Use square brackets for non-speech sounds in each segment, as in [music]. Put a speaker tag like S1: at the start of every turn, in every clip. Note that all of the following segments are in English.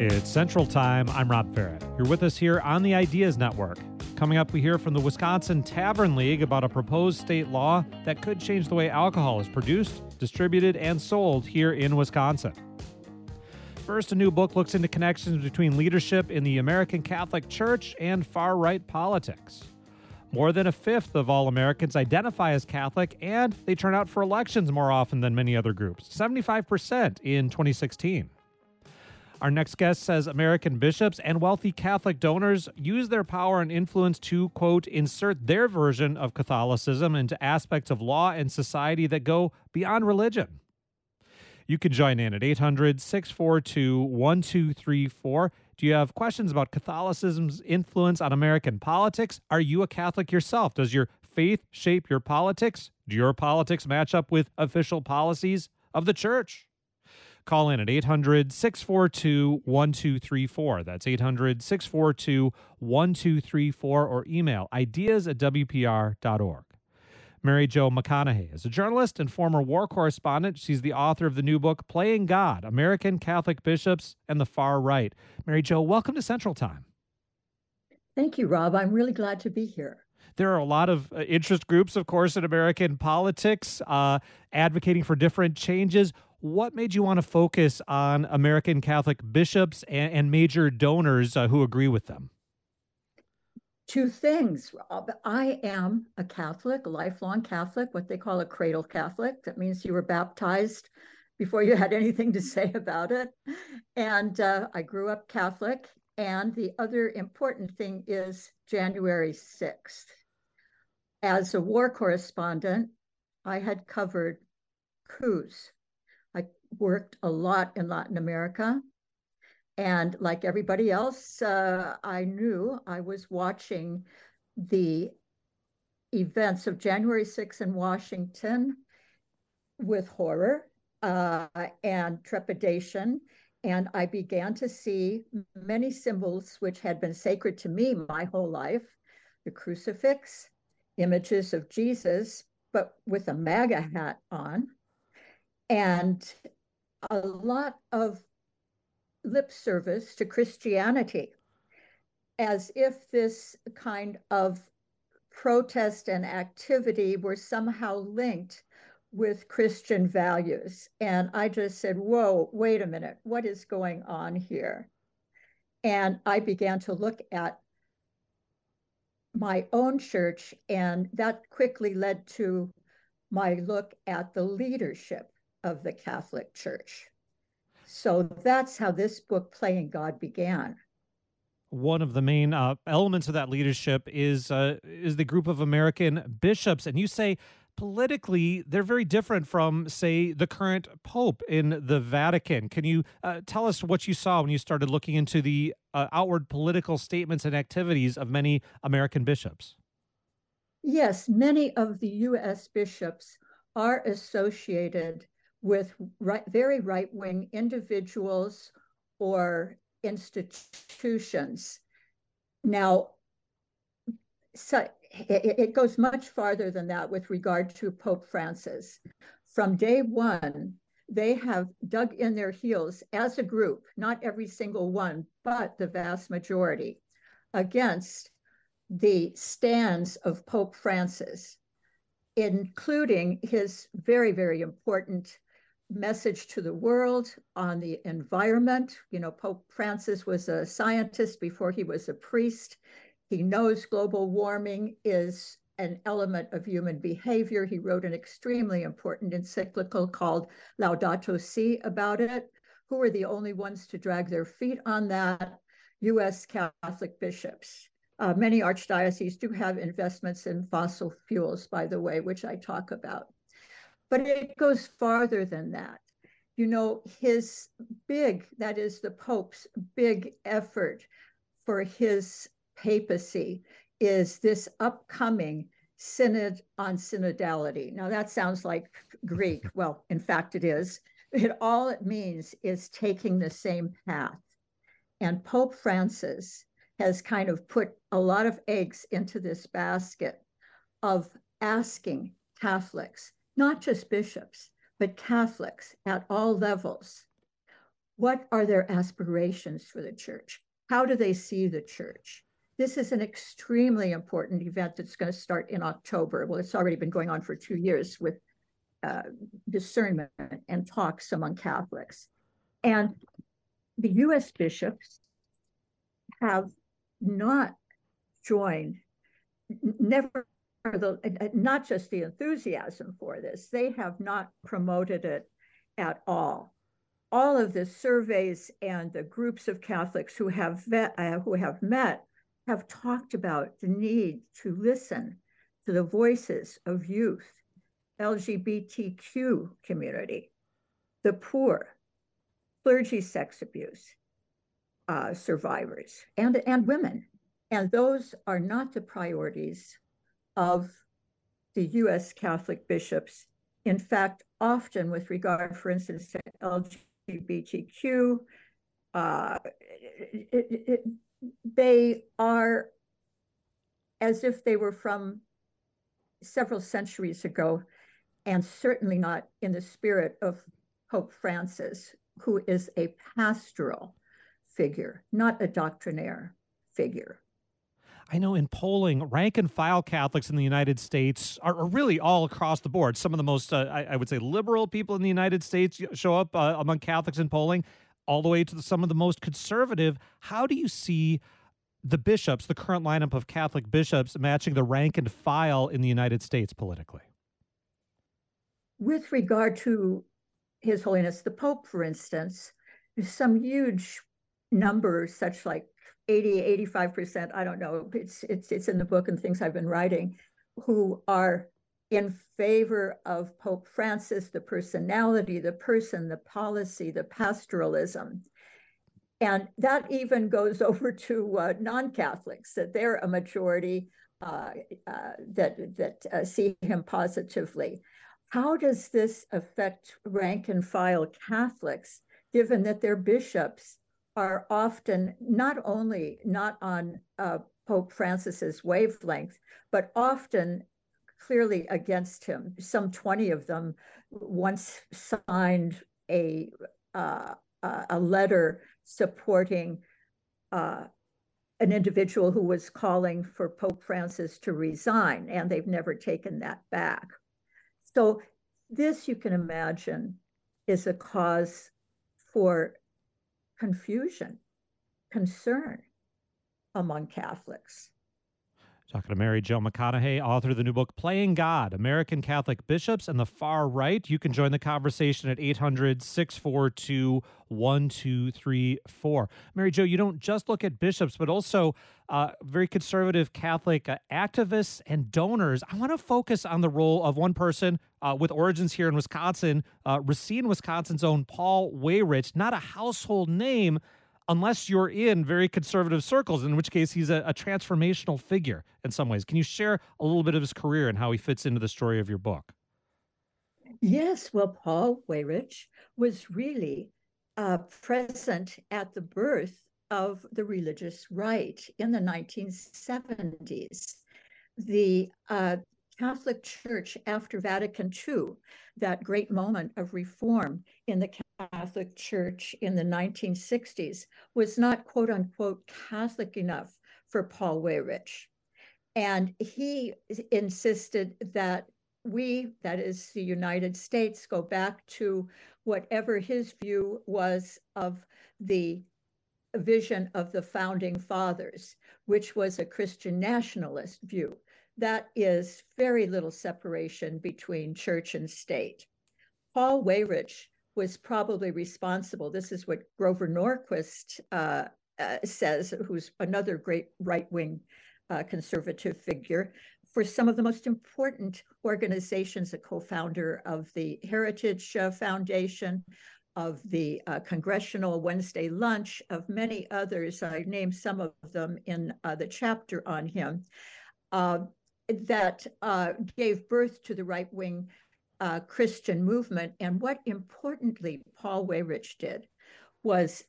S1: It's Central Time. I'm Rob Ferrett. You're with us here on the Ideas Network. Coming up, we hear from the Wisconsin Tavern League about a proposed state law that could change the way alcohol is produced, distributed, and sold here in Wisconsin. First, a new book looks into connections between leadership in the American Catholic Church and far right politics. More than a fifth of all Americans identify as Catholic, and they turn out for elections more often than many other groups 75% in 2016. Our next guest says American bishops and wealthy Catholic donors use their power and influence to, quote, insert their version of Catholicism into aspects of law and society that go beyond religion. You can join in at 800 642 1234. Do you have questions about Catholicism's influence on American politics? Are you a Catholic yourself? Does your faith shape your politics? Do your politics match up with official policies of the church? Call in at 800 642 1234. That's 800 642 1234 or email ideas at WPR.org. Mary Jo McConahay is a journalist and former war correspondent. She's the author of the new book, Playing God American Catholic Bishops and the Far Right. Mary Jo, welcome to Central Time.
S2: Thank you, Rob. I'm really glad to be here.
S1: There are a lot of uh, interest groups, of course, in American politics uh, advocating for different changes. What made you want to focus on American Catholic bishops and, and major donors uh, who agree with them?
S2: Two things. I am a Catholic, a lifelong Catholic, what they call a cradle Catholic. That means you were baptized before you had anything to say about it. And uh, I grew up Catholic. And the other important thing is January 6th. As a war correspondent, I had covered coups worked a lot in Latin America. And like everybody else, uh, I knew I was watching the events of January 6th in Washington with horror uh, and trepidation. And I began to see many symbols which had been sacred to me my whole life the crucifix, images of Jesus, but with a MAGA hat on, and a lot of lip service to Christianity, as if this kind of protest and activity were somehow linked with Christian values. And I just said, whoa, wait a minute, what is going on here? And I began to look at my own church, and that quickly led to my look at the leadership of the Catholic Church. So that's how this book, Playing God, began.
S1: One of the main uh, elements of that leadership is uh, is the group of American bishops, and you say politically they're very different from, say, the current pope in the Vatican. Can you uh, tell us what you saw when you started looking into the uh, outward political statements and activities of many American bishops?
S2: Yes, many of the U.S. bishops are associated with right, very right wing individuals or institutions. Now, so it, it goes much farther than that with regard to Pope Francis. From day one, they have dug in their heels as a group, not every single one, but the vast majority, against the stands of Pope Francis, including his very, very important message to the world on the environment. You know, Pope Francis was a scientist before he was a priest. He knows global warming is an element of human behavior. He wrote an extremely important encyclical called Laudato Si about it. Who are the only ones to drag their feet on that? US Catholic bishops. Uh, many archdioceses do have investments in fossil fuels, by the way, which I talk about. But it goes farther than that. You know, his big, that is the Pope's big effort for his papacy is this upcoming synod on synodality. Now, that sounds like Greek. [laughs] Well, in fact, it is. It, all it means is taking the same path. And Pope Francis has kind of put a lot of eggs into this basket of asking Catholics not just bishops, but Catholics at all levels. what are their aspirations for the church? How do they see the church? This is an extremely important event that's going to start in October. Well, it's already been going on for two years with uh, discernment and talks among Catholics. And the US bishops have not joined, never the, not just the enthusiasm for this, they have not promoted it at all. All of the surveys and the groups of Catholics who have vet, uh, who have met have talked about the need to listen to the voices of youth, LGBTQ community, the poor, clergy sex abuse uh, survivors, and, and women. And those are not the priorities of the US Catholic bishops. In fact, often with regard, for instance, to LGBTQ, uh, they are as if they were from several centuries ago, and certainly not in the spirit of Pope Francis, who is a pastoral figure, not a doctrinaire figure.
S1: I know in polling, rank and file Catholics in the United States are, are really all across the board. Some of the most, uh, I, I, would say, liberal people in the United States show up uh, among Catholics in polling, all the way to the, some of the most conservative. How do you see the bishops, the current lineup of Catholic bishops, matching the rank and file in the United States politically?
S2: With regard to His Holiness the Pope, for instance, some huge numbers, such like 80, 85%, I don't know, it's, it's, it's in the book and things I've been writing, who are in favor of Pope Francis, the personality, the person, the policy, the pastoralism. And that even goes [laughs] over to uh, non-Catholics, that they're a majority uh, uh, that, that uh, see him positively. How does this affect rank and file Catholics, given that their bishops are often not only not on uh, Pope Francis's wavelength, but often clearly against him. Some 20 of them once signed a, uh, a letter supporting uh, an individual who was calling for Pope Francis to resign, and they've never taken that back. So, this you can imagine is a cause for confusion, concern among Catholics.
S1: Talking to Mary Jo McConahay, author of the new book Playing God American Catholic Bishops and the Far Right. You can join the conversation at 800 642 1234. Mary Jo, you don't just look at bishops, but also uh, very conservative Catholic uh, activists and donors. I want to focus on the role of one person uh, with origins here in Wisconsin, uh, Racine, Wisconsin's own Paul Weyrich, not a household name unless you're in very conservative circles, in which case he's a, a, transformational figure in some ways. Can you share a little bit of his career and how he fits into the story of your book?
S2: Yes, well, Paul Weyrich was really uh, present at the birth of the religious right in the 1970s. The uh, Catholic Church after Vatican II, that great moment of reform in the Catholic Church in the 1960s, was not quote unquote Catholic enough for Paul Weyrich. And he insisted that we, that is the United States, go back to whatever his view was of the vision of the founding fathers, which was a Christian nationalist view that is very little separation between church and state. Paul Weyrich was probably responsible. This is what Grover Norquist uh, uh, says, who's another great right wing uh, conservative figure, for some of the most important organizations, a co founder of the Heritage Foundation, of the uh, Congressional Wednesday Lunch, of many others. I named some of them in uh, the chapter on him. Uh, that uh, gave birth to the right wing uh, Christian movement. And what importantly Paul Weyrich did was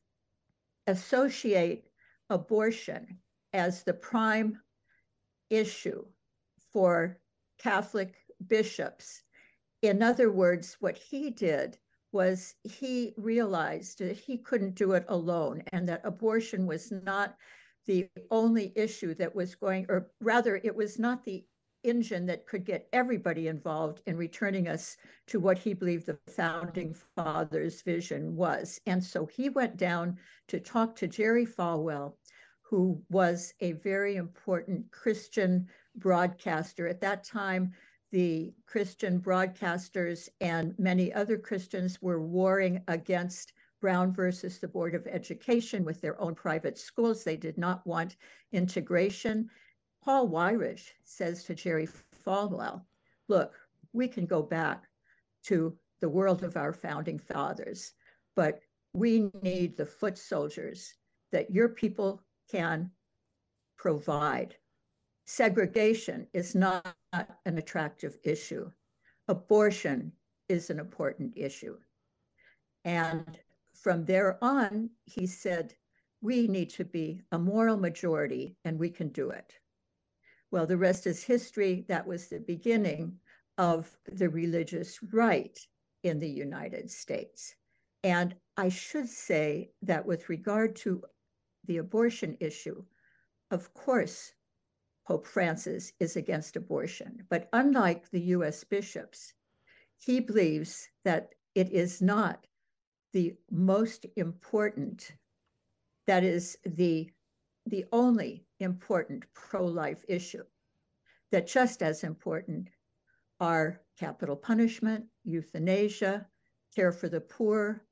S2: associate abortion as the prime issue for Catholic bishops. In other words, what he did was he realized that he couldn't do it alone and that abortion was not the only issue that was going, or rather, it was not the engine that could get everybody involved in returning us to what he believed the founding fathers' vision was. And so he went down to talk to Jerry Falwell, who was a very important Christian broadcaster. At that time, the Christian broadcasters and many other Christians were warring against Brown versus the Board of Education with their own private schools. They did not want integration. Paul Weyrich says to Jerry Falwell, look, we can go back to the world of our founding fathers, but we need the foot soldiers that your people can provide. Segregation is not an attractive issue. Abortion is an important issue. And from there on, he said, we need to be a moral majority and we can do it. Well, the rest is history. That was the beginning of the religious right in the United States. And I should say that with regard to the abortion issue, of course, Pope Francis is against abortion. But unlike the US bishops, he believes that it is not the most important, that is the the only important pro-life issue. That just as important are capital punishment, euthanasia, care for the poor,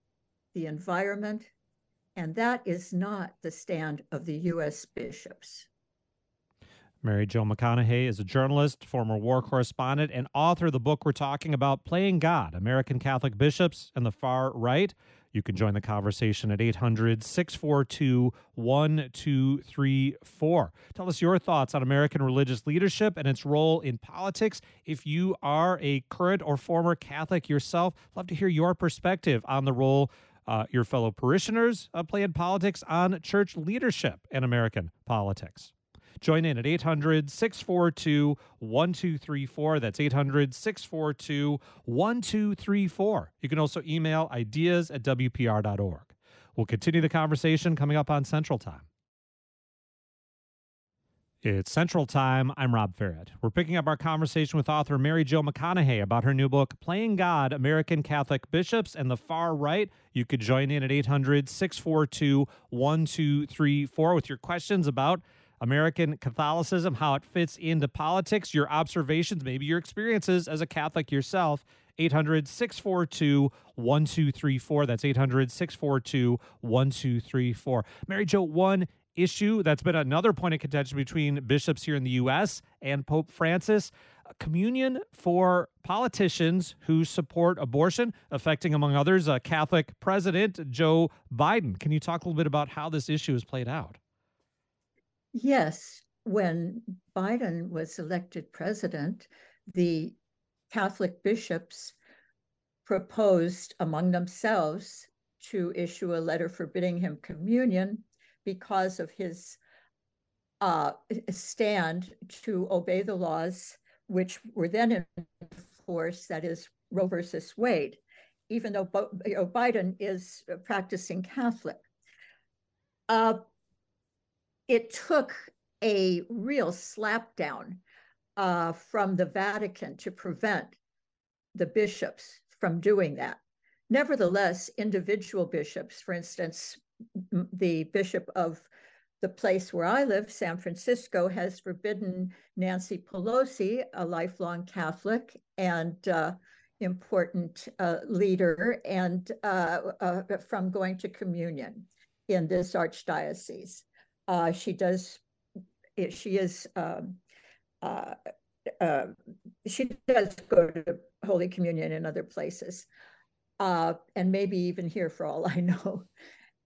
S2: the environment, and that is not the stand of the U.S. bishops.
S1: Mary Jo McConahay is a journalist, former war correspondent, and author of the book we're talking about, Playing God American Catholic Bishops and the Far Right. You can join the conversation at 800 642 1234. Tell us your thoughts on American religious leadership and its role in politics. If you are a current or former Catholic yourself, love to hear your perspective on the role uh, your fellow parishioners uh, play in politics on church leadership in American politics. Join in at 800 642 1234. That's 800 642 1234. You can also email ideas at WPR.org. We'll continue the conversation coming up on Central Time. It's Central Time. I'm Rob Ferrett. We're picking up our conversation with author Mary Jo McConahay about her new book, Playing God American Catholic Bishops and the Far Right. You could join in at 800 642 1234 with your questions about American Catholicism, how it fits into politics, your observations, maybe your experiences as a Catholic yourself. 800 642 1234. That's 800 642 1234. Mary Jo, one issue that's been another point of contention between bishops here in the U.S. and Pope Francis communion for politicians who support abortion, affecting, among others, a Catholic president, Joe Biden. Can you talk a little bit about how this issue has played out?
S2: Yes, when Biden was elected president, the Catholic bishops proposed among themselves to issue a letter forbidding him communion because of his uh, stand to obey the laws which were then in force, that is Roe versus Wade, even though know, Biden is a practicing Catholic. Uh, it took a real slapdown uh, from the Vatican to prevent the bishops from doing that. Nevertheless, individual bishops, for instance, the bishop of the place where I live, San Francisco, has forbidden Nancy Pelosi, a lifelong Catholic and uh, important uh, leader, and uh, uh from going to communion in this archdiocese. Uh, she does. She is. Um, uh, uh, she does go to Holy Communion in other places, uh, and maybe even here for all [laughs] I know.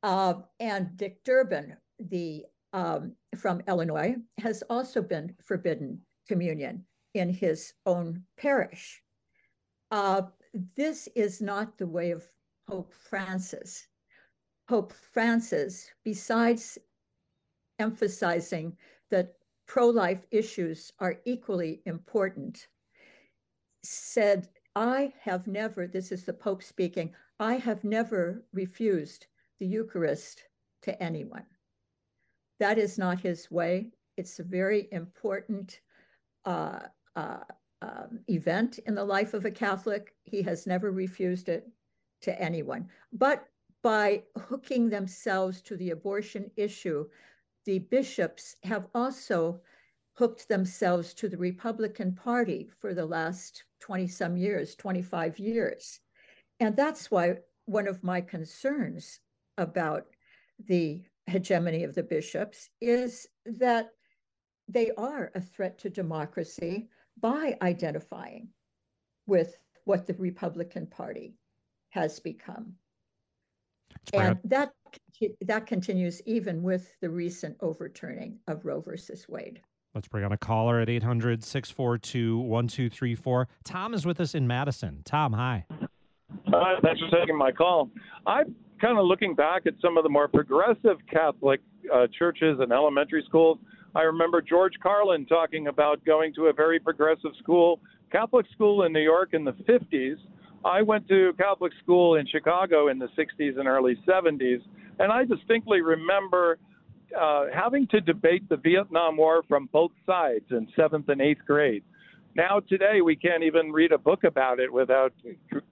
S2: Uh, and Dick Durbin, the um, from Illinois, has also been forbidden communion in his own parish. Uh, this is not the way of Pope Francis. Pope Francis, besides emphasizing that pro life issues are equally important, said, I have never, this is the Pope speaking, I have never refused the Eucharist to anyone. That is not his way. It's a very important uh, uh, um, event in the life of a Catholic. He has never refused it to anyone. But by hooking themselves to the abortion issue, the bishops have also hooked themselves to the Republican Party for the last 20 some years, 25 years. And that's why one of my concerns about the hegemony of the bishops is that they are a threat to democracy by identifying with what the Republican Party has become. And that that continues even with the recent overturning of Roe versus Wade.
S1: Let's bring on a caller at 800 642 1234. Tom is with us in Madison. Tom, hi.
S3: Hi, thanks for taking my call. I'm kind of looking back at some of the more progressive Catholic uh, churches and elementary schools. I remember George Carlin talking about going to a very progressive school, Catholic school in New York in the 50s. I went to Catholic school in Chicago in the 60s and early 70s, and I distinctly remember uh, having to debate the Vietnam War from both sides in seventh and eighth grade. Now today we can't even read a book about it without,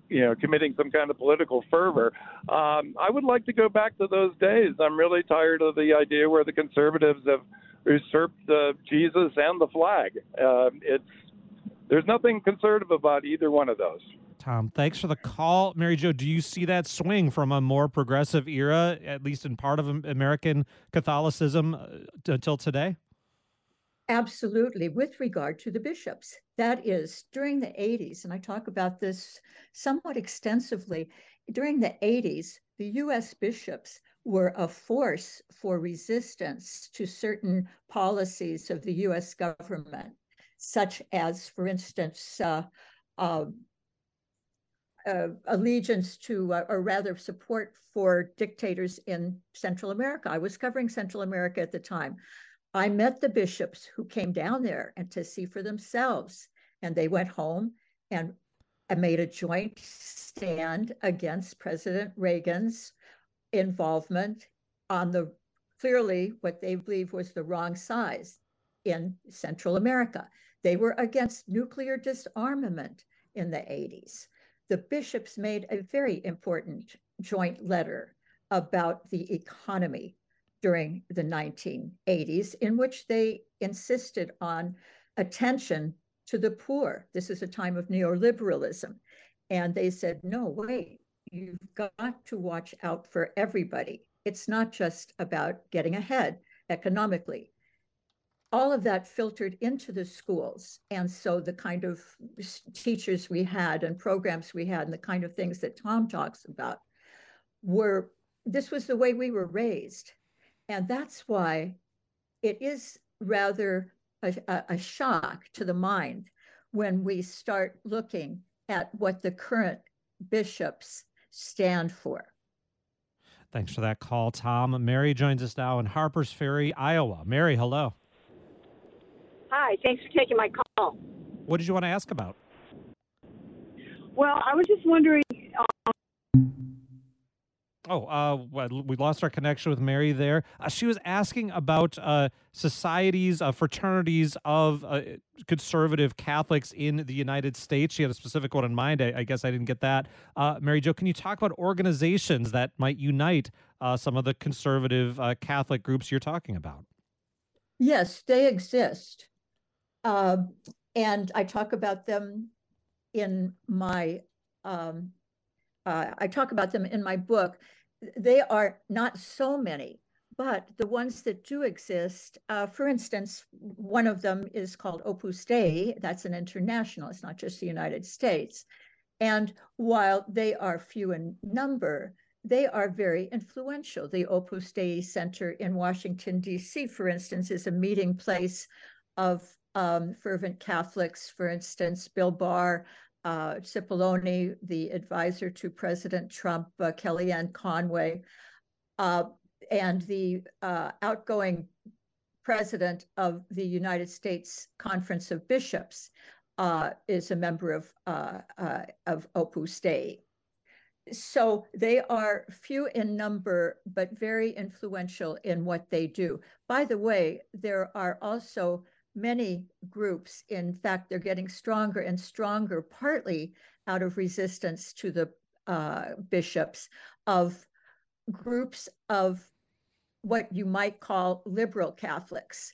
S3: you know, committing some kind of political fervor. Um, I would like to go back to those days. I'm really tired of the idea where the conservatives have usurped uh, Jesus and the flag. Uh, it's there's nothing conservative about either one of those.
S1: Tom. Thanks for the call. Mary Jo, do you see that swing from a more progressive era, at least in part of American Catholicism, uh, until today?
S2: Absolutely, with regard to the bishops. That is, during the 80s, and I talk about this somewhat extensively, during the 80s, the US bishops were a force for resistance to certain policies of the US government, such as, for instance, uh, uh, uh, allegiance to, uh, or rather support for dictators in Central America. I was covering Central America at the time. I met the bishops who came down there and to see for themselves, and they went home and, and made a joint stand against President Reagan's involvement on the clearly what they believe was the wrong size in Central America. They were against nuclear disarmament in the 80s the bishops made a very important joint letter about the economy during the 1980s, in which they insisted on attention to the poor. This is a time of neoliberalism. And they said, no, wait, you've got to watch out for everybody. It's not just about getting ahead economically all of that filtered into the schools. And so the kind of teachers we had and programs we had and the kind of things that Tom talks about were, this was the way we were raised. And that's why it is rather a, a shock to the mind when we start looking at what the current bishops stand for.
S1: Thanks for that call, Tom. Mary joins us now in Harpers Ferry, Iowa. Mary, hello.
S4: Hi, thanks for taking my call.
S1: What did you want to ask about?
S4: Well, I was just wondering.
S1: Um... oh, uh, we lost our connection with Mary there. Uh, she was asking about uh, societies, uh, fraternities of uh, conservative Catholics in the United States. She had a specific one in mind. I, I guess I didn't get that. Uh, Mary Jo, can you talk about organizations that might unite some of the conservative Catholic groups you're talking about?
S2: Yes, they exist. Uh, and I talk about them in my, um, uh, I talk about them in my book. They are not so many, but the ones that do exist, uh, for instance, one of them is called Opus Dei. That's an international, it's not just the United States. And while they are few in number, they are very influential. The Opus Dei Center in Washington, D.C., for instance, is a meeting place of um, fervent Catholics, for instance, Bill Barr, uh, Cipollone, the advisor to President Trump, uh, Kellyanne Conway, uh, and the uh, outgoing president of the United States Conference of Bishops uh, is a member of, uh, of Opus Dei. so they are few in number, but very influential in what they do. By the way, there are also many groups. In fact, they're getting stronger and stronger, partly out of resistance to the uh, bishops, of groups of what you might call liberal Catholics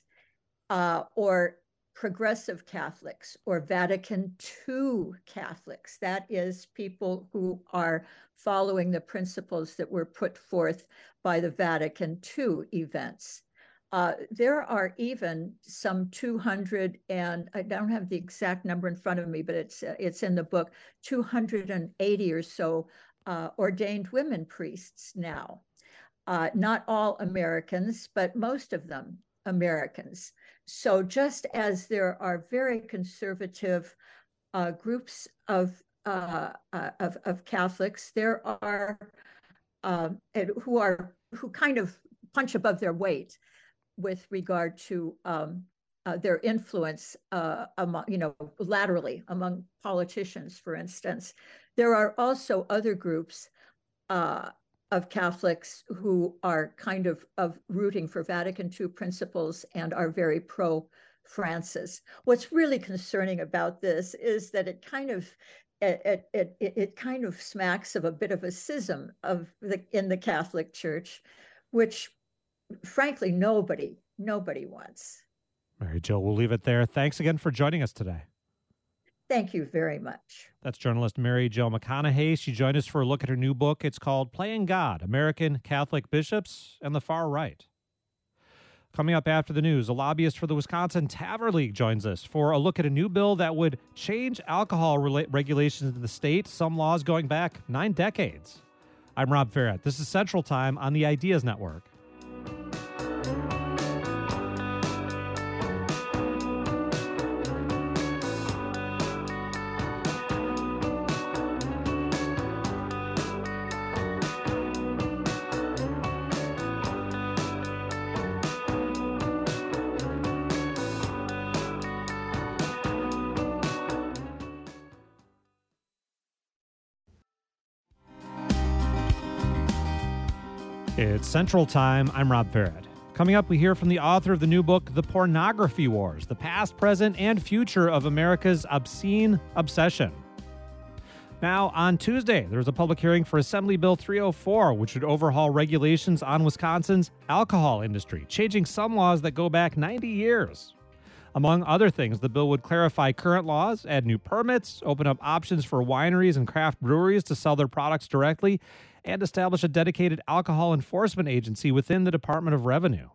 S2: uh, or progressive Catholics or Vatican II Catholics. That is, people who are following the principles that were put forth by the Vatican II events. Uh, there are even some 200 and I don't have the exact number in front of me, but it's it's in the book. 280 or so uh, ordained women priests now. Uh, not all Americans, but most of them Americans. So just as there are very conservative uh, groups of, uh, uh, of, of Catholics, there are um, who are who kind of punch above their weight with regard to um, uh, their influence uh, among, you know, laterally among politicians, for instance. There are also other groups uh, of Catholics who are kind of, of rooting for Vatican II principles and are very pro Francis. What's really concerning about this is that it kind of it, it, it, it kind of smacks of a bit of a schism of the in the Catholic Church, which frankly nobody nobody wants.
S1: Mary Jo, we'll leave it there. Thanks again for joining us today.
S2: Thank you very much.
S1: That's journalist Mary Jo McConahay. She joined us for a look at her new book. It's called Playing God American Catholic Bishops and the Far Right. Coming up after the news, a lobbyist for the Wisconsin Tavern League joins us for a look at a new bill that would change alcohol regulations in the state, some laws going back nine decades. I'm Rob Ferrett. This is Central Time on the Ideas Network. Central Time. I'm Rob Ferrett. Coming up, we hear from the author of the new book, The Pornography Wars The Past, Present, and Future of America's Obscene Obsession. Now, on Tuesday, there was a public hearing for Assembly Bill 304, which would overhaul regulations on Wisconsin's alcohol industry, changing some laws that go back 90 years. Among other things, the bill would clarify current laws, add new permits, open up options for wineries and craft breweries to sell their products directly, and establish a dedicated alcohol enforcement agency within the Department of Revenue.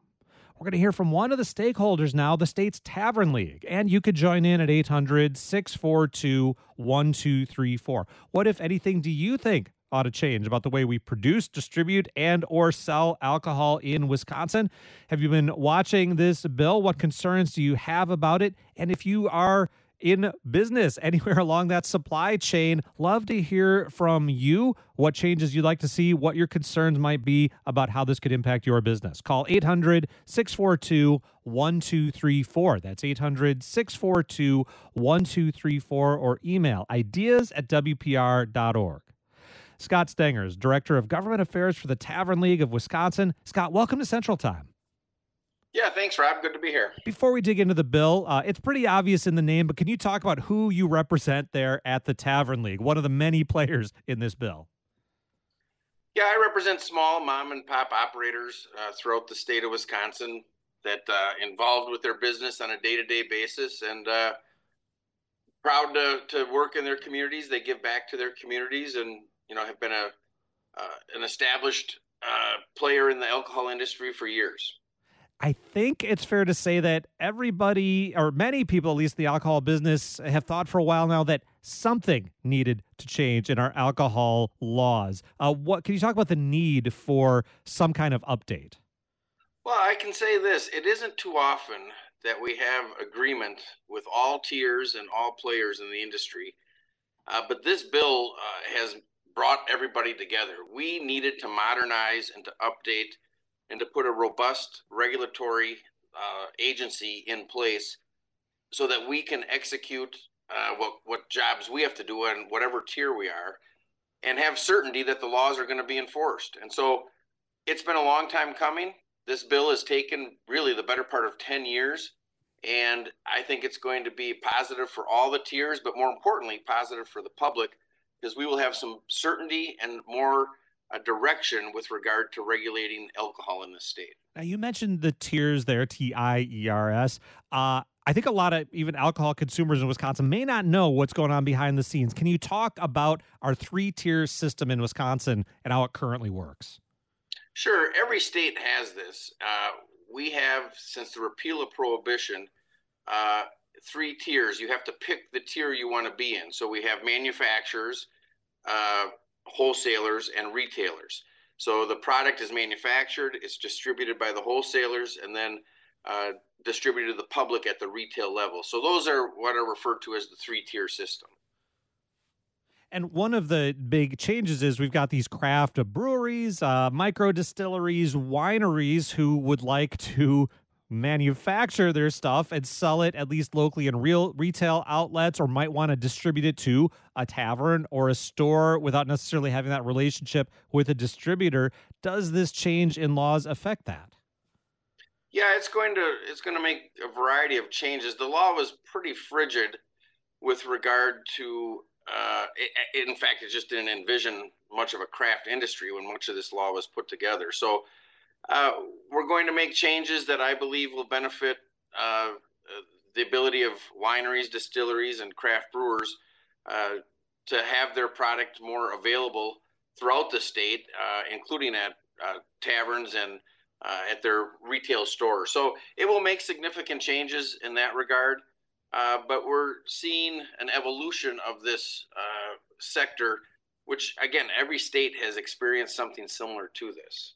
S1: We're going to hear from one of the stakeholders now, the state's Tavern League. And you could join in at 800 642 1234. What, if anything, do you think ought to change about the way we produce, distribute, and or sell alcohol in Wisconsin? Have you been watching this bill? What concerns do you have about it? And if you are in business anywhere [laughs] along that supply chain. Love to hear from you what changes you'd like to see, what your concerns might be about how this could impact your business. Call 800 642 1234. That's 800 642 1234 or email ideas at WPR.org. Scott Stengers, Director of Government Affairs for the Tavern League of Wisconsin. Scott, welcome to Central Time.
S5: Yeah, thanks, Rob. Good to be here.
S1: Before we dig into the bill, uh, it's pretty obvious in the name, but can you talk about who you represent there at the Tavern League, one of the many [laughs] players in this bill?
S5: Yeah, I represent small mom and pop operators uh, throughout the state of Wisconsin that uh, involved with their business on a day-to-day basis, and uh, proud to to work in their communities. They give back to their communities, and you know have been a uh, an established uh, player in the alcohol industry for years.
S1: I think it's fair to say that everybody, or many people, at least the alcohol business, have thought for a while now that something needed to change in our alcohol laws. Uh, what can you talk about the need for some kind of update?
S5: Well, I can say this: it isn't too often that we have agreement with all tiers and all players in the industry, uh, but this bill uh, has brought everybody together. We needed to modernize and to update and to put a robust regulatory uh, agency in place so that we can execute uh, what what jobs we have to do and whatever tier we are. and have certainty that the laws are going to be enforced. And so it's been a long time coming. This bill has taken really the better part of 10 years. And I think it's going to be positive for all the tiers, but more importantly, positive for the public because we will have some certainty and more uh, direction with regard to regulating alcohol in the state.
S1: Now, you mentioned the tiers there, T I E R S. Uh, I think a lot of even alcohol consumers in Wisconsin may not know what's going on behind the scenes. Can you talk about our three tier system in Wisconsin and how it currently works?
S5: Sure. Every state has this. Uh, we have, since the repeal of prohibition, uh, three tiers. You have to pick the tier you want to be in. So we have manufacturers, uh, wholesalers, and retailers. So the product is manufactured, it's distributed by the wholesalers, and then uh, distributed to the public at the retail level. So those are what are referred to as the three tier system.
S1: And one of the big changes is we've got these craft breweries, uh, micro distilleries, wineries who would like to manufacture their stuff and sell it at least locally in real retail outlets or might want to distribute it to a tavern or a store without necessarily having that relationship with a distributor. Does this change in laws affect that?
S5: Yeah it's going to it's going to make a variety of changes. The law was pretty frigid with regard to uh, it, in fact, it just didn't envision much of a craft industry when much of this law was put together. So uh, we're going to make changes that I believe will benefit uh, the ability of wineries, distilleries, and craft brewers uh, to have their product more available throughout the state, uh, including at uh, taverns and at their retail stores. So it will make significant changes in that regard. But we're seeing an evolution of this sector, which again, every state has experienced something similar to this.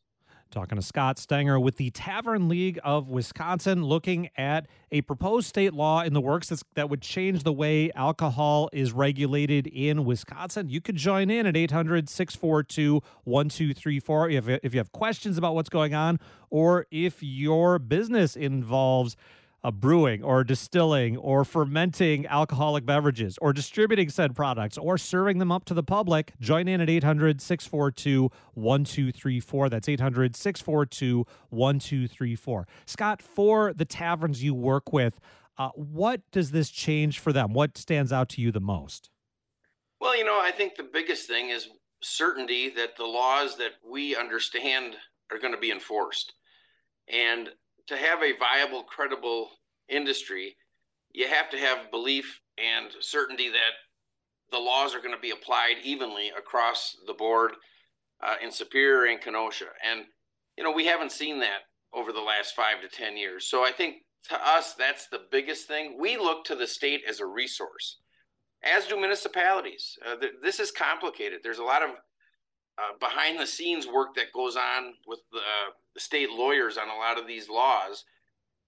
S1: Talking to Scott Stenger with the Tavern League of Wisconsin, looking at a proposed state law in the works that would change the way alcohol is regulated in Wisconsin. You could join in at 800 642 1234 if you have questions about what's going on, or if your business involves uh, brewing or distilling or fermenting alcoholic beverages or distributing said products or serving them up to the public, join in at 800 642 1234. That's 800 642 1234. Scott, for the taverns you work with, uh, what does this change for them? What stands out to you the most?
S5: Well, you know, I think the biggest thing is certainty that the laws that we understand are going to be enforced. And to have a viable, credible industry, you have to have belief and certainty that the laws are going to be applied evenly across the board uh, in Superior and Kenosha. And, you know, we haven't seen that over the last five to 10 years. So I think to us, that's the biggest thing. We look to the state as a resource, as do municipalities. Uh, th- this is complicated. There's a lot of uh, behind the scenes work that goes on with the, the state lawyers on a lot of these laws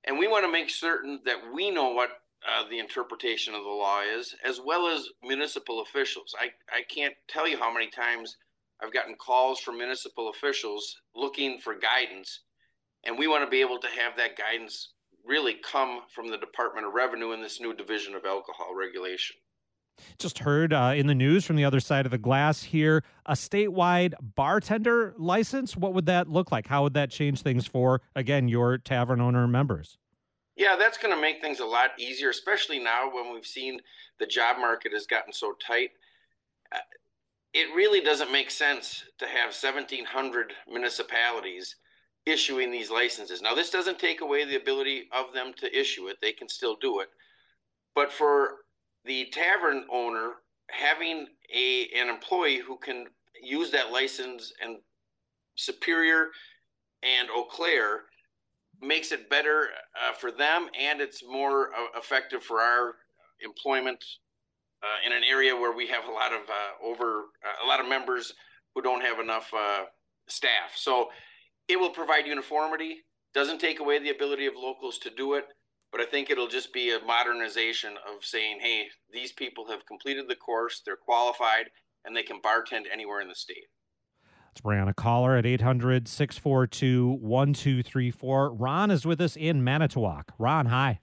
S5: and we want to make certain that we know what uh, the interpretation of the law is, as well as municipal officials. I, I can't tell you how many times I've gotten calls from municipal officials looking for guidance, and we want to be able to have that guidance really come from the Department of Revenue in this new division of alcohol regulation.
S1: Just heard uh, in the news from the other side of the glass here a statewide bartender license. What would that look like? How would that change things for, again, your tavern owner members?
S5: Yeah, that's going to make things a lot easier, especially now when we've seen the job market has gotten so tight. Uh, it really doesn't make sense to have 1,700 municipalities issuing these licenses. Now, this doesn't take away the ability of them to issue it, they can still do it. But for the tavern owner having a an employee who can use that license and Superior and Eau Claire makes it better uh, for them and it's more uh, effective for our employment uh, in an area where we have a lot of uh, over uh, a lot of members who don't have enough uh, staff. So it will provide uniformity, doesn't take away the ability of locals to do it, but I think it'll just be a modernization of saying, hey, these people have completed the course, they're qualified, and they can bartend anywhere in the state.
S1: It's Brianna Caller at 800 642 1234. Ron is with us in Manitowoc. Ron, hi.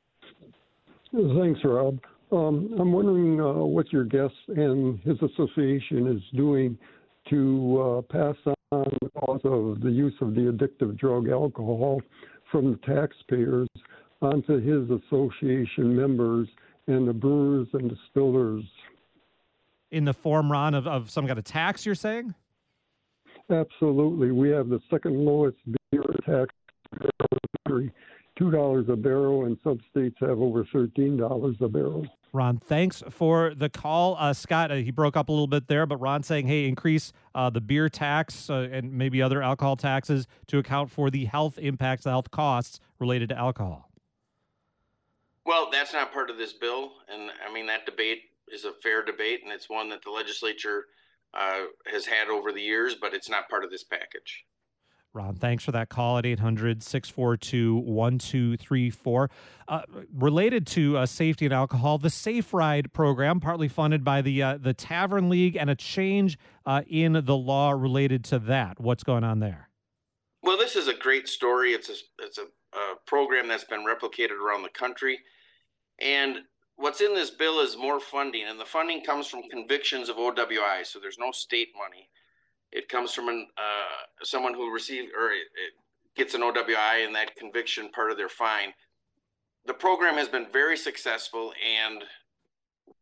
S6: Thanks, Rob. Um, I'm wondering uh, what your guest and his association is doing to uh, pass on the cost of the use of the addictive drug alcohol from the taxpayers onto his association members and the brewers and distillers.
S1: In the form, Ron, of, of some kind of tax, you're saying?
S6: Absolutely. We have the second lowest beer tax in the country, $2 a barrel, and some states have over $13 a barrel.
S1: Ron, thanks for the call. Uh, Scott, uh, he broke up a little bit there, but Ron saying, hey, increase uh, the beer tax uh, and maybe other alcohol taxes to account for the health impacts, the health costs related to alcohol.
S5: Well, that's not part of this bill. And I mean, that debate is a fair debate, and it's one that the legislature uh, has had over the years, but it's not part of this package.
S1: Ron, thanks for that call at 800 642 1234. Uh, related to uh, safety and alcohol, the Safe Ride program, partly funded by the, uh, the Tavern League, and a change uh, in the law related to that. What's going on there?
S5: Well, this is a great story. It's a, it's a, a program that's been replicated around the country. And what's in this bill is more funding, and the funding comes from convictions of OWI, so there's no state money. It comes from an, uh, someone who received or it, it gets an OWI and that conviction part of their fine. The program has been very successful, and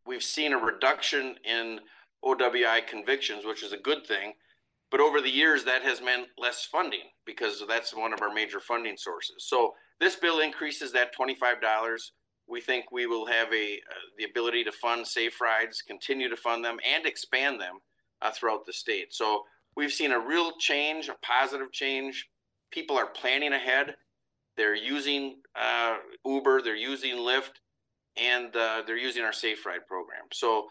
S5: we've seen a reduction in OWI convictions, which is a good thing. But over the years, that has meant less funding because that's one of our major funding sources. So this bill increases that $25. We think we will have a uh, the ability to fund safe rides, continue to fund them, and expand them uh, throughout the state. So we've seen a real change, a positive change. People are planning ahead. They're using uh, Uber, they're using Lyft, and uh, they're using our Safe Ride program. So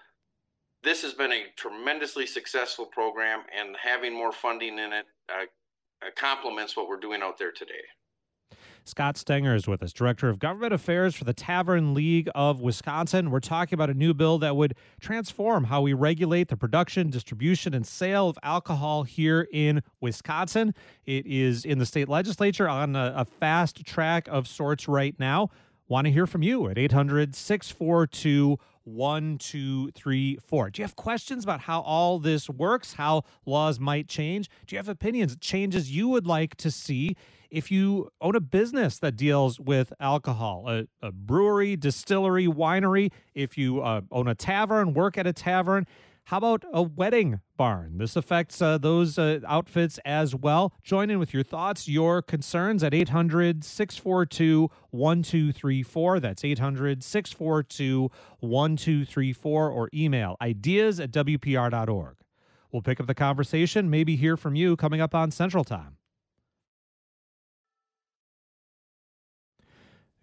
S5: this has been a tremendously successful program, and having more funding in it uh, complements what we're doing out there today.
S1: Scott Stenger is with us, Director of Government Affairs for the Tavern League of Wisconsin. We're talking about a new bill that would transform how we regulate the production, distribution, and sale of alcohol here in Wisconsin. It is in the state legislature on a, a fast track of sorts right now. Want to hear from you at 800 642 1234. Do you have questions about how all this works, how laws might change? Do you have opinions, changes you would like to see? if you own a business that deals with alcohol, a, a brewery, distillery, winery, if you uh, own a tavern, work at a tavern, how about a wedding barn? This affects uh, those uh, outfits as well. Join in with your thoughts, your concerns at 800 642 1234. That's 800 642 1234 or email ideas at WPR.org. We'll pick up the conversation, maybe hear from you coming up on Central Time.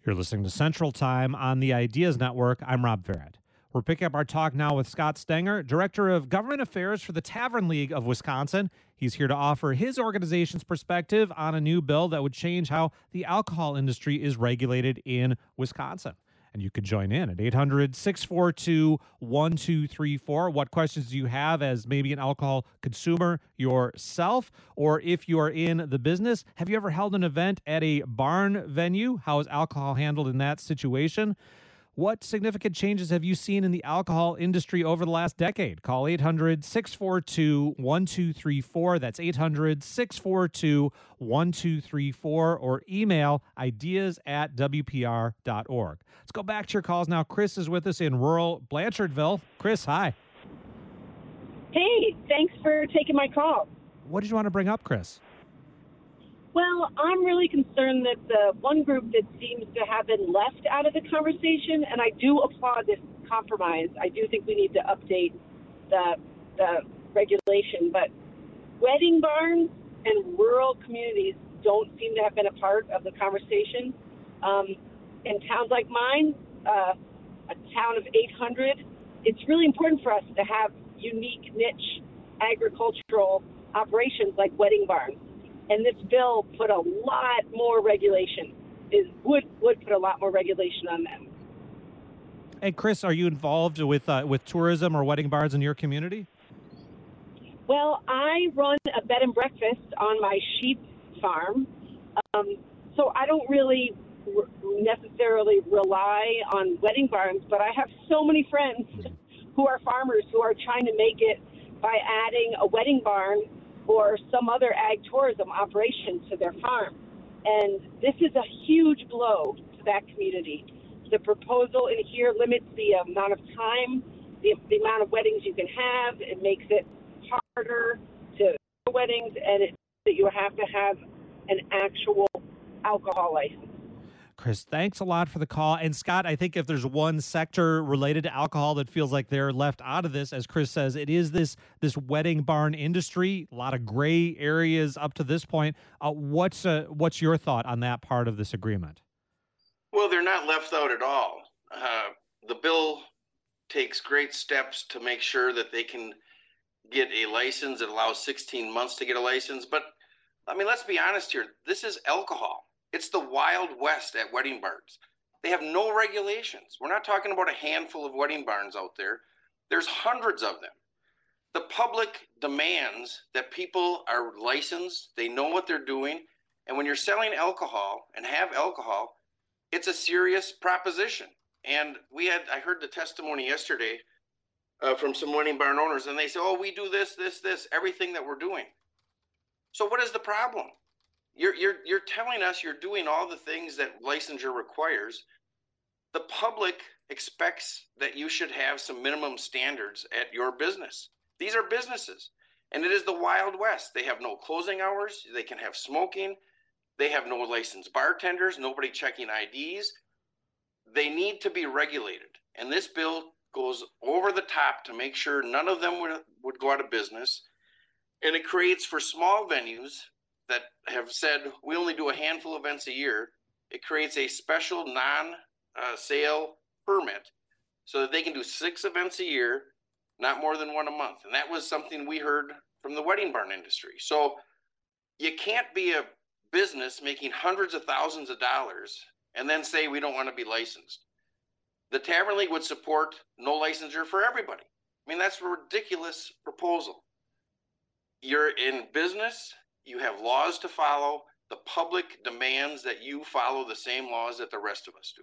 S1: You're listening to Central Time on the Ideas Network. I'm Rob Ferrett. We're picking up our talk now with Scott Stenger, Director of Government Affairs for the Tavern League of Wisconsin. He's here to offer his organization's perspective on a new bill that would change how the alcohol industry is regulated in Wisconsin. And you could join in at 800 642 1234. What questions do you have as maybe an alcohol consumer yourself? Or if you are in the business, have you ever held an event at a barn venue? How is alcohol handled in that situation? What significant changes have you seen in the alcohol industry over the last decade? Call 800 642 1234. That's 800 642 1234 or email ideas at WPR.org. Let's go back to your calls now. Chris is with us in rural Blanchardville. Chris, hi.
S4: Hey, thanks for taking my call.
S1: What did you want to bring up, Chris?
S4: Well, I'm really concerned that the one group that seems to have been left out of the conversation, and I do applaud this compromise. I do think we need to update the, the regulation, but wedding barns and rural communities don't seem to have been a part of the conversation. Um, in towns like mine, uh, a town of 800, it's really important for us to have unique niche agricultural operations like wedding barns and this bill put a lot more regulation. Is would would put a lot more regulation on them.
S1: Hey, Chris, are you involved with uh, with tourism or wedding bars in your community?
S4: Well, I run a bed and breakfast on my sheep farm, um, so I don't really re- necessarily rely on wedding barns. But I have so many friends who are farmers who are trying to make it by adding a wedding barn or some other ag tourism operation to their farm. And this is a huge blow to that community. The proposal in here limits the amount of time, the, the amount of weddings you can have. It makes it harder to weddings, and it that you have to have an actual alcohol license.
S1: Chris, thanks a lot for the call. And Scott, I think if there's one sector related to alcohol that feels like they're left out of this, as Chris says, it is this this wedding barn industry. A lot of gray areas up to this point. Uh, what's uh, what's your thought on that part of this agreement?
S5: Well, they're not left out at all. Uh, the bill takes great steps to make sure that they can get a license. It allows 16 months to get a license. But I mean, let's be honest here. This is alcohol. It's the Wild West at wedding barns. They have no regulations. We're not talking about a handful of wedding barns out there, there's hundreds of them. The public demands that people are licensed, they know what they're doing. And when you're selling alcohol and have alcohol, it's a serious proposition. And we had, I heard the testimony yesterday uh, from some wedding barn owners, and they say, "Oh, we do this, this, this, everything that we're doing." So, what is the problem? You're you're you're telling us you're doing all the things that licensure requires. The public expects that you should have some minimum standards at your business. These are businesses, and it is the Wild West. They have no closing hours. They can have smoking. They have no licensed bartenders. Nobody checking IDs. They need to be regulated, and this bill goes over the top to make sure none of them would, would go out of business. And it creates for small venues that have said we only do a handful of events a year, it creates a special non uh, sale permit so that they can do six events a year, not more than one a month. And that was something we heard from the wedding barn industry. So you can't be a business making hundreds of thousands of dollars and then say we don't want to be licensed. The Tavern League would support no licensure for everybody. I mean, that's a ridiculous proposal. You're in business, you have laws to follow. The public demands that you follow the same laws that the rest of us do.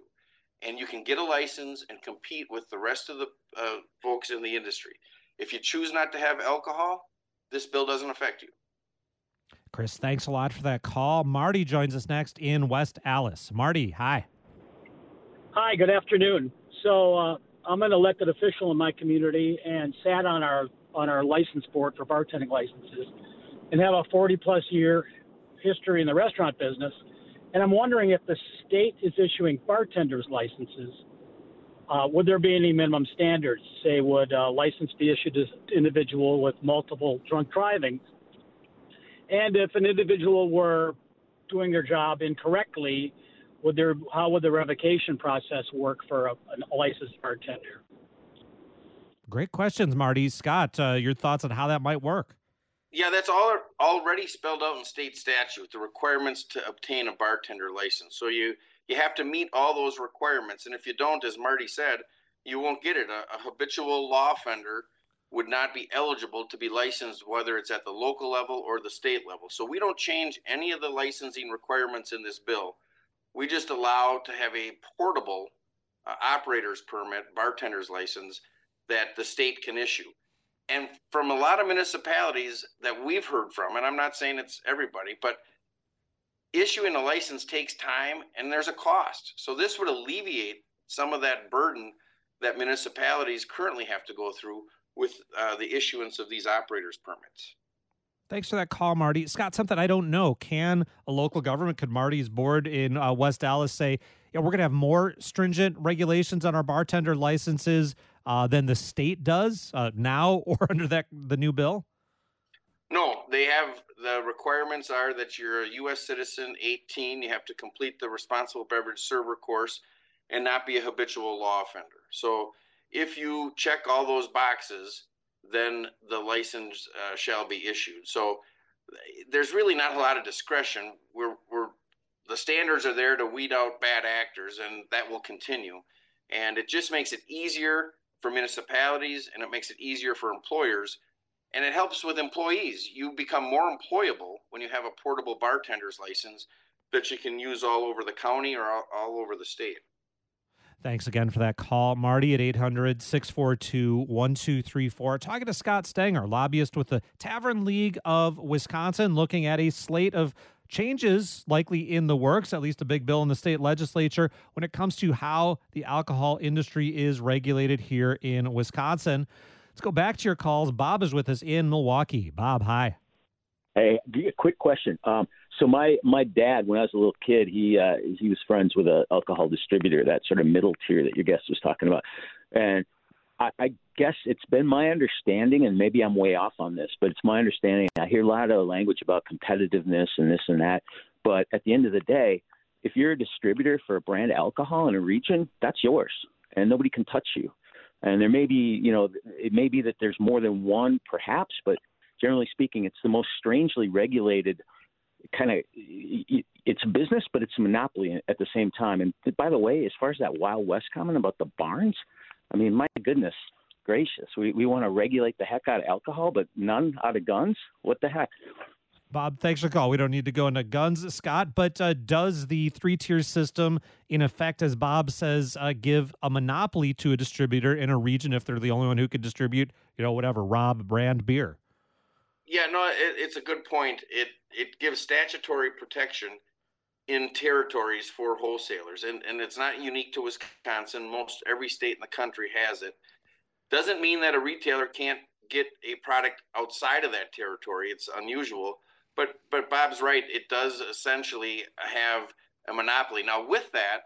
S5: And you can get a license and compete with the rest of the uh, folks in the industry. If you choose not to have alcohol, this bill doesn't affect you.
S1: Chris, thanks a lot for that call. Marty joins us next in West Allis. Marty, hi.
S7: Hi, good afternoon. So uh, I'm an elected official in my community and sat on our on our license board for bartending licenses and have a 40 plus year history in the restaurant business. And I'm wondering if the state is issuing bartenders licenses, uh, would there be any minimum standards? Say, would a license be issued to an individual with multiple drunk driving? And if an individual were doing their job incorrectly, would there how would the revocation process work for a, a licensed bartender?
S1: Great questions, Marty. Scott, uh, your thoughts on how that might work?
S5: Yeah, that's all already spelled out in state statute. The requirements to obtain a bartender license. So you you have to meet all those requirements, and if you don't, as Marty said, you won't get it. A, a habitual law offender would not be eligible to be licensed, whether it's at the local level or the state level. So we don't change any of the licensing requirements in this bill. We just allow to have a portable uh, operator's permit, bartender's license that the state can issue and from a lot of municipalities that we've heard from, and I'm not saying it's everybody, but issuing a license takes time and there's a cost. So this would alleviate some of that burden that municipalities currently have to go through with uh, the issuance of these operators permits.
S1: Thanks for that call, Marty. Scott, something I don't know. Can a local government, could Marty's board in uh, West Allis say, yeah, we're going to have more stringent regulations on our bartender licenses uh, than the state does uh, now [laughs] or under that the new bill?
S5: No, they have the requirements are that you're a U.S. citizen, 18. You have to complete the responsible beverage server course and not be a habitual law offender. So if you check all those boxes, then the license uh, shall be issued. So there's really not a lot of discretion. We're, we're the standards are there to weed out bad actors, and that will continue. And it just makes it easier for municipalities and it makes it easier for employers and it helps with employees. You become more employable when you have a portable bartender's license that you can use all over the county or all, all over the state.
S1: Thanks again for that call, Marty, at 800 642 1234. Talking to Scott Stenger, lobbyist with the Tavern League of Wisconsin, looking at a slate of changes likely in the works, at least a big bill in the state legislature, when it comes to how the alcohol industry is regulated here in Wisconsin. Let's go back to your calls. Bob is with us in Milwaukee. Bob, hi.
S8: Hey, a quick question. Um, so my my dad, when I was a little kid, he uh, he was friends with an alcohol distributor, that sort of middle tier that your guest was talking about, and I, I guess it's been my understanding, and maybe I'm way off on this, but it's my understanding. I hear a lot of language about competitiveness and this and that, but at the end of the day, if you're a distributor for a brand alcohol in a region, that's yours, and nobody can touch you. And there may be, you know, it may be that there's more than one, perhaps, but generally speaking, it's the most strangely regulated kind of it's a business, but it's a monopoly at the same time. And by the way, as far as that Wild West comment about the barns, I mean, my goodness gracious, we we want to regulate the heck out of alcohol, but none out of guns. What the heck?
S1: Bob, thanks for the call. We don't need to go into guns, Scott, but uh, does the three tier system, in effect, as Bob says, uh, give a monopoly to a distributor in a region if they're the only one who could distribute, you know, whatever Rob brand beer?
S5: Yeah, no, it, it's a good point. It it gives statutory protection in territories for wholesalers, and and it's not unique to Wisconsin. Most every state in the country has it. Doesn't mean that a retailer can't get a product outside of that territory. It's unusual, but but Bob's right. It does essentially have a monopoly. Now, with that,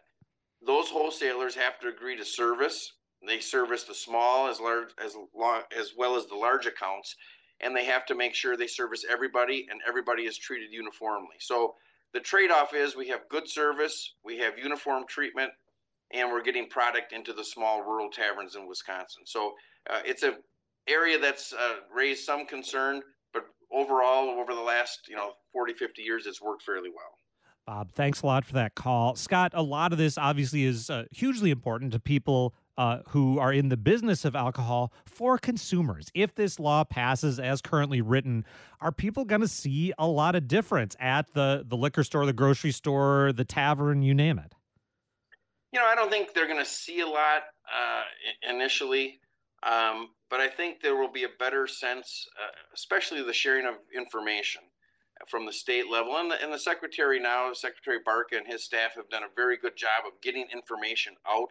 S5: those wholesalers have to agree to service. They service the small as large as long as well as the large accounts and they have to make sure they service everybody and everybody is treated uniformly. So the trade-off is we have good service, we have uniform treatment, and we're getting product into the small rural taverns in Wisconsin. So uh, it's a area that's uh, raised some concern, but overall, over the last you know 40, 50 years, it's worked fairly well.
S1: Bob, thanks a lot for that call. Scott, a lot of this obviously is uh, hugely important to people uh, who are in the business of alcohol for consumers. If this law passes as currently written, are people going to see a lot of difference at the, the liquor store, the grocery store, the tavern, you name it?
S5: You know, I don't think they're going to see a lot uh, initially, um, but I think there will be a better sense, uh, especially the sharing of information from the state level. And the, and the secretary now, Secretary Barca and his staff have done a very good job of getting information out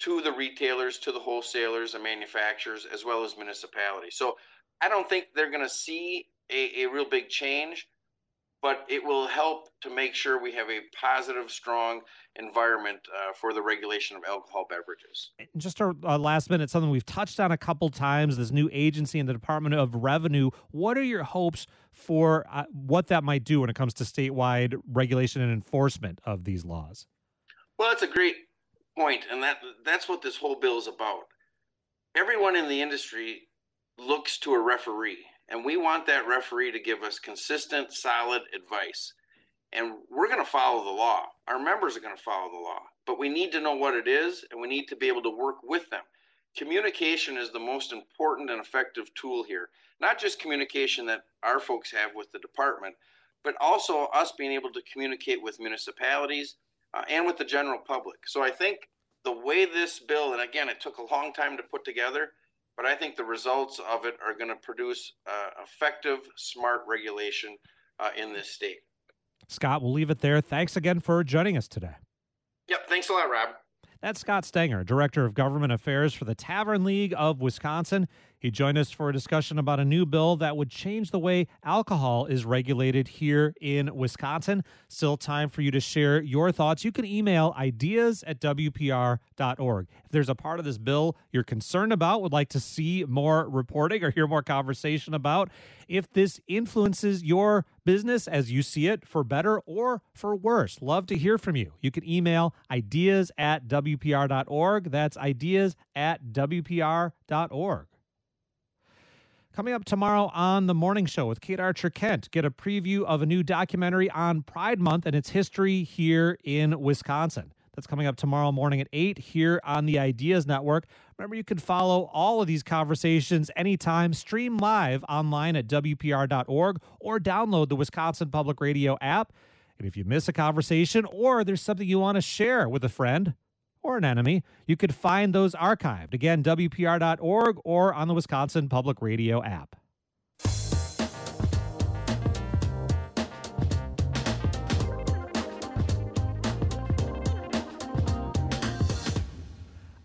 S5: to the retailers, to the wholesalers and manufacturers, as well as municipalities. So I don't think they're going to see a, a real big change, but it will help to make sure we have a positive, strong environment uh, for the regulation of alcohol beverages.
S1: Just our uh, last minute, something we've touched on a couple times this new agency in the Department of Revenue. What are your hopes for uh, what that might do when it comes to statewide regulation and enforcement of these laws?
S5: Well, that's a great point, and that that's what this whole bill is about. Everyone in the industry looks to a referee, and we want that referee to give us consistent, solid advice. And we're going to follow the law. Our members are going to follow the law, but we need to know what it is, and we need to be able to work with them. Communication is the most important and effective tool here. Not just communication that our folks have with the department, but also us being able to communicate with municipalities, uh, and with the general public. So I think the way this bill, and again, it took a long time to put together, but I think the results of it are going to produce uh, effective, smart regulation uh, in this state.
S1: Scott, we'll leave it there. Thanks again for joining us today.
S5: Yep. Thanks a lot, Rob.
S1: That's Scott Stenger, Director of Government Affairs for the Tavern League of Wisconsin. He joined us for a discussion about a new bill that would change the way alcohol is regulated here in Wisconsin. Still time for you to share your thoughts. You can email ideas at WPR.org. If there's a part of this bill you're concerned about, would like to see more reporting or hear more conversation about, if this influences your business as you see it for better or for worse, love to hear from you. You can email ideas at WPR.org. That's ideas at WPR.org. Coming up tomorrow on the morning show with Kate Archer Kent, get a preview of a new documentary on Pride Month and its history here in Wisconsin. That's coming up tomorrow morning at 8 here on the Ideas Network. Remember, you can follow all of these conversations anytime, stream live online at WPR.org, or download the Wisconsin Public Radio app. And if you miss a conversation or there's something you want to share with a friend, or an enemy, you could find those archived. Again, WPR.org or on the Wisconsin Public Radio app.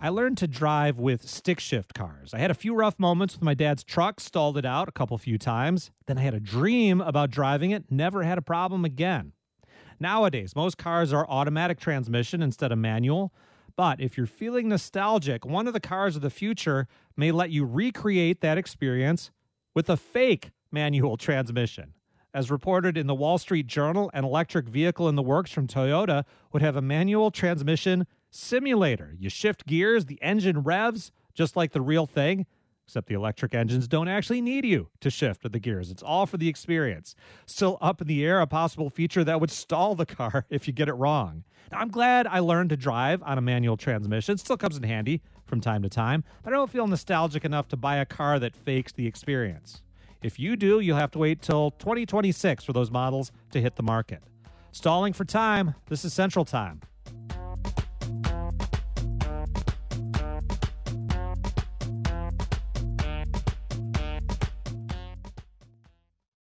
S1: I learned to drive with stick shift cars. I had a few rough moments with my dad's truck, stalled it out a couple few times. Then I had a dream about driving it, never had a problem again. Nowadays, most cars are automatic transmission instead of manual. But if you're feeling nostalgic, one of the cars of the future may let you recreate that experience with a fake manual [laughs] transmission. As reported in the Wall Street Journal, an electric vehicle in the works from Toyota would have a manual transmission simulator. You shift gears, the engine revs just like the real thing, except the electric engines don't actually need you to shift the gears. It's all for the experience. Still up in the air, a possible feature that would stall the car [laughs] if you get it wrong. Now, I'm glad I learned to drive on a manual transmission. It still comes in handy from time to time, but I don't feel nostalgic enough to buy a car that fakes the experience. If you do, you'll have to wait till 2026 for those models to hit the market. Stalling for time, this is Central Time